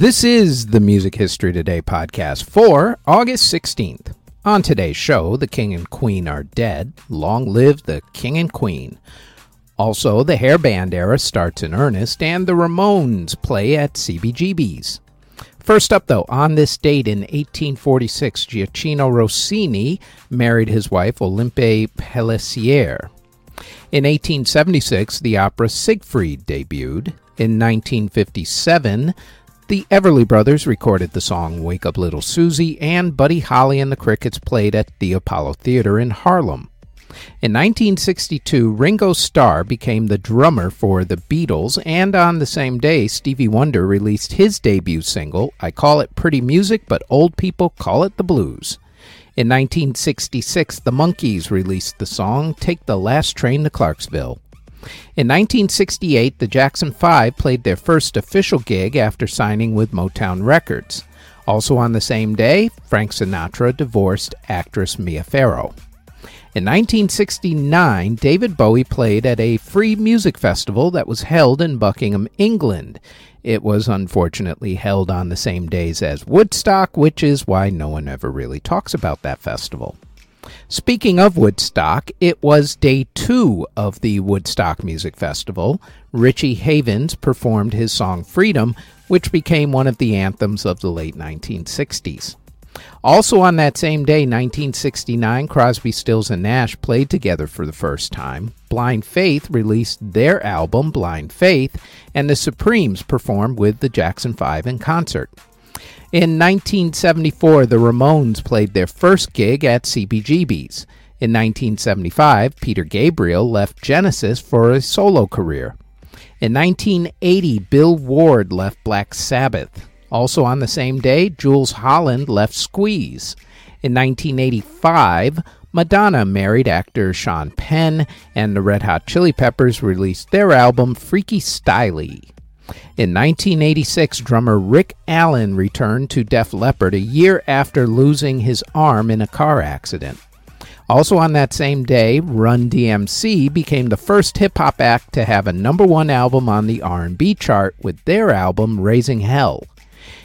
This is the Music History Today podcast for August 16th. On today's show, the King and Queen are dead. Long live the King and Queen. Also, the hair band era starts in earnest, and the Ramones play at CBGB's. First up, though, on this date in 1846, Gioacchino Rossini married his wife Olympe Pelissier. In 1876, the opera Siegfried debuted. In 1957, the Everly Brothers recorded the song Wake Up Little Susie, and Buddy Holly and the Crickets played at the Apollo Theater in Harlem. In 1962, Ringo Starr became the drummer for the Beatles, and on the same day, Stevie Wonder released his debut single, I Call It Pretty Music, but Old People Call It the Blues. In 1966, the Monkees released the song Take the Last Train to Clarksville. In 1968, the Jackson Five played their first official gig after signing with Motown Records. Also on the same day, Frank Sinatra divorced actress Mia Farrow. In 1969, David Bowie played at a free music festival that was held in Beckenham, England. It was unfortunately held on the same days as Woodstock, which is why no one ever really talks about that festival. Speaking of Woodstock, it was day two of the Woodstock Music Festival. Richie Havens performed his song Freedom, which became one of the anthems of the late 1960s. Also on that same day, 1969, Crosby, Stills, and Nash played together for the first time. Blind Faith released their album, Blind Faith, and the Supremes performed with the Jackson 5 in concert. In 1974, the Ramones played their first gig at CBGB's. In 1975, Peter Gabriel left Genesis for a solo career. In 1980, Bill Ward left Black Sabbath. Also on the same day, Jools Holland left Squeeze. In 1985, Madonna married actor Sean Penn, and the Red Hot Chili Peppers released their album Freaky Styley. In 1986, drummer Rick Allen returned to Def Leppard a year after losing his arm in a car accident. Also on that same day, Run DMC became the first hip hop act to have a number 1 album on the R&B chart with their album Raising Hell.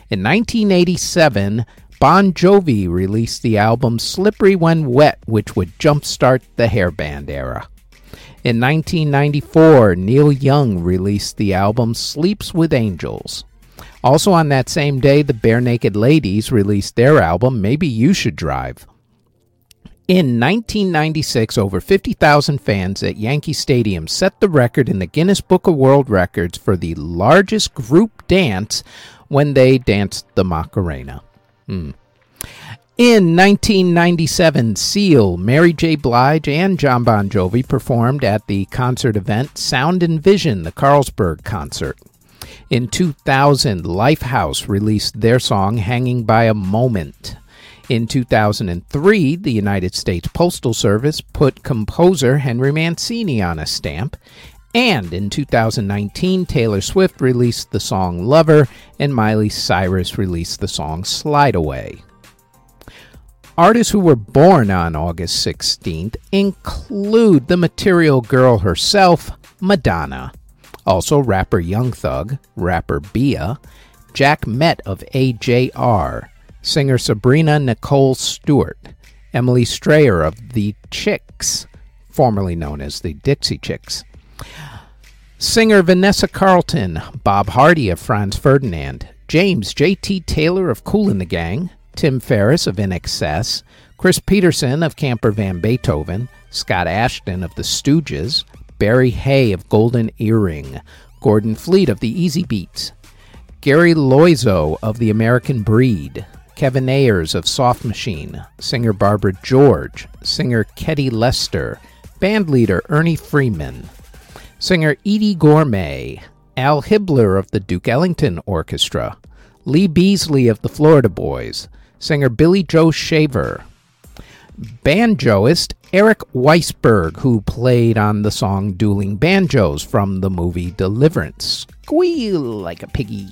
In 1987, Bon Jovi released the album Slippery When Wet, which would jumpstart the hairband era. In 1994, Neil Young released the album Sleeps with Angels. Also on that same day, the Barenaked Ladies released their album Maybe You Should Drive. In 1996, over 50,000 fans at Yankee Stadium set the record in the Guinness Book of World Records for the largest group dance when they danced the Macarena. Hmm. In 1997, Seal, Mary J. Blige, and Jon Bon Jovi performed at the concert event Sound and Vision, the Carlsberg concert. In 2000, Lifehouse released their song Hanging by a Moment. In 2003, the United States Postal Service put composer Henry Mancini on a stamp, and in 2019, Taylor Swift released the song Lover, and Miley Cyrus released the song Slide Away. Artists who were born on August 16th include the material girl herself, Madonna, also rapper Young Thug, rapper Bia, Jack Met of AJR, singer Sabrina Nicole Stewart, Emily Strayer of The Chicks, formerly known as the Dixie Chicks, Singer Vanessa Carlton, Bob Hardy of Franz Ferdinand, James J.T. Taylor of Kool & the Gang, Tim Farriss of INXS, Chris Pedersen of Camper Van Beethoven, Scott Asheton of The Stooges, Barry Hay of Golden Earring, Gordon Fleet of the Easybeats, Gary Loizzo of The American Breed, Kevin Ayers of Soft Machine, singer Barbara George, singer Ketty Lester, bandleader Ernie Freeman, singer Eydie Gormé, Al Hibbler of the Duke Ellington Orchestra, Lee Beasley of the Florida Boys, singer Billy Joe Shaver, banjoist Eric Weissberg, who played on the song Dueling Banjos from the movie Deliverance. Squeal like a piggy.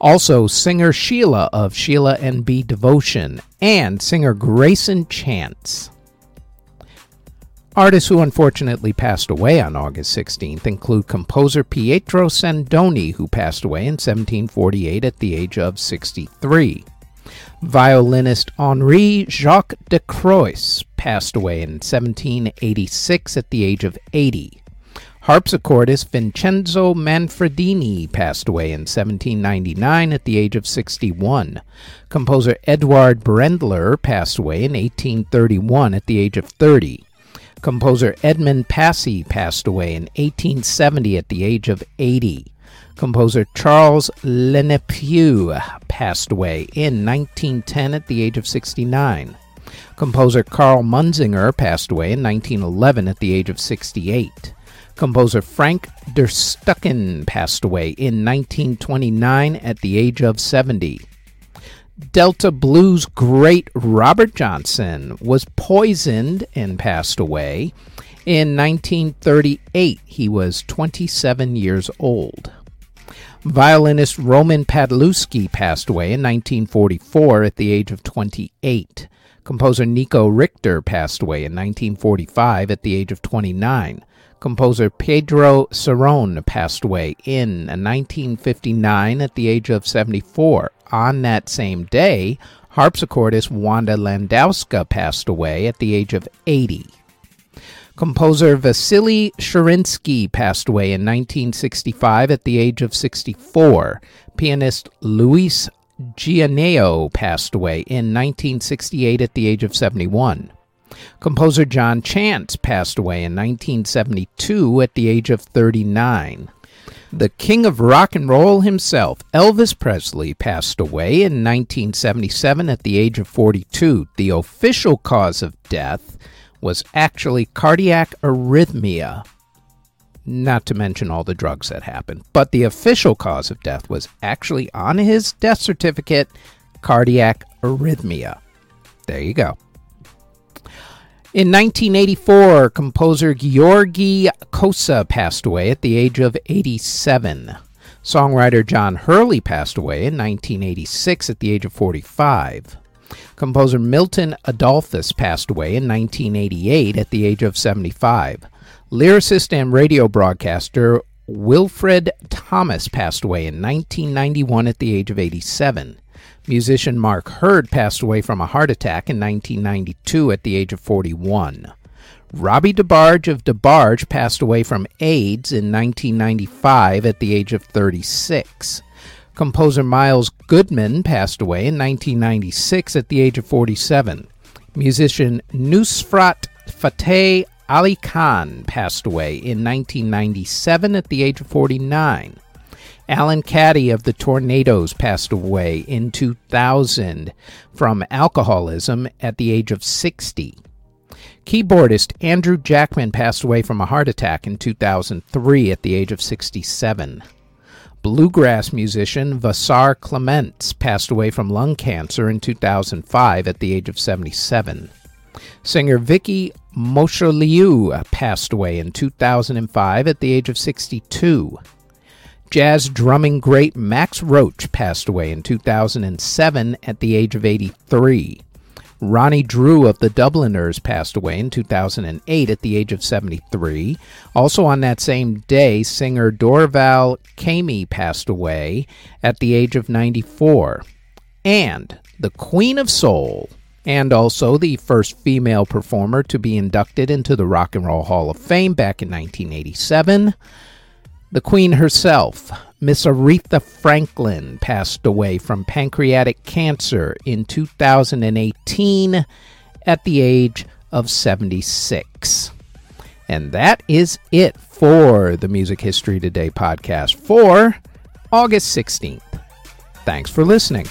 Also, singer Sheila of Sheila and B Devotion, and singer Greyson Chance. Artists who unfortunately passed away on August 16th include composer Pietro Sandoni, who passed away in 1748 at the age of 63. Violinist Henri Jacques de Croix passed away in 1786 at the age of 80. Harpsichordist Vincenzo Manfredini passed away in 1799 at the age of 61. Composer Eduard Brendler passed away in 1831 at the age of 30. Composer Edmond Passy passed away in 1870 at the age of 80. Composer Charles Lenepveu passed away in 1910 at the age of 69. Composer Karl Munzinger passed away in 1911 at the age of 68. Composer Frank der Stucken passed away in 1929 at the age of 70. Delta Blues great Robert Johnson was poisoned and passed away in 1938. He was 27 years old. Violinist Roman Padlewski passed away in 1944 at the age of 28. Composer Nico Richter passed away in 1945 at the age of 29. Composer Pedro Cerrone passed away in 1959 at the age of 74. On that same day, harpsichordist Wanda Landowska passed away at the age of 80. Composer Vasily Shirinsky passed away in 1965 at the age of 64. Pianist Luis Gianneo passed away in 1968 at the age of 71. Composer John Chance passed away in 1972 at the age of 39. The king of rock and roll himself, Elvis Presley, passed away in 1977 at the age of 42. The official cause of death was actually cardiac arrhythmia, not to mention all the drugs that happened. But the official cause of death was actually on his death certificate cardiac arrhythmia. There you go. In 1984, composer Georgi Kosa passed away at the age of 87. Songwriter John Hurley passed away in 1986 at the age of 45. Composer Milton Adolphus passed away in 1988 at the age of 75. Lyricist and radio broadcaster Wilfred Thomas passed away in 1991 at the age of 87. Musician Mark Heard passed away from a heart attack in 1992 at the age of 41. Robbie DeBarge of DeBarge passed away from AIDS in 1995 at the age of 36. Composer Miles Goodman passed away in 1996 at the age of 47. Musician Nusrat Fateh Ali Khan passed away in 1997 at the age of 49. Alan Caddy of the Tornados passed away in 2000 from alcoholism at the age of 60. Keyboardist Andrew Jackman passed away from a heart attack in 2003 at the age of 67. Bluegrass musician Vassar Clements passed away from lung cancer in 2005 at the age of 77. Singer Vicky Mosholiou passed away in 2005 at the age of 62. Jazz drumming great Max Roach passed away in 2007 at the age of 83. Ronnie Drew of the Dubliners passed away in 2008 at the age of 73. Also on that same day, singer Dorival Caymmi passed away at the age of 94. And the Queen of Soul, and also the first female performer to be inducted into the Rock and Roll Hall of Fame back in 1987. The Queen herself, Miss Aretha Franklin, passed away from pancreatic cancer in 2018 at the age of 76. And that is it for the Music History Today podcast for August 16th. Thanks for listening.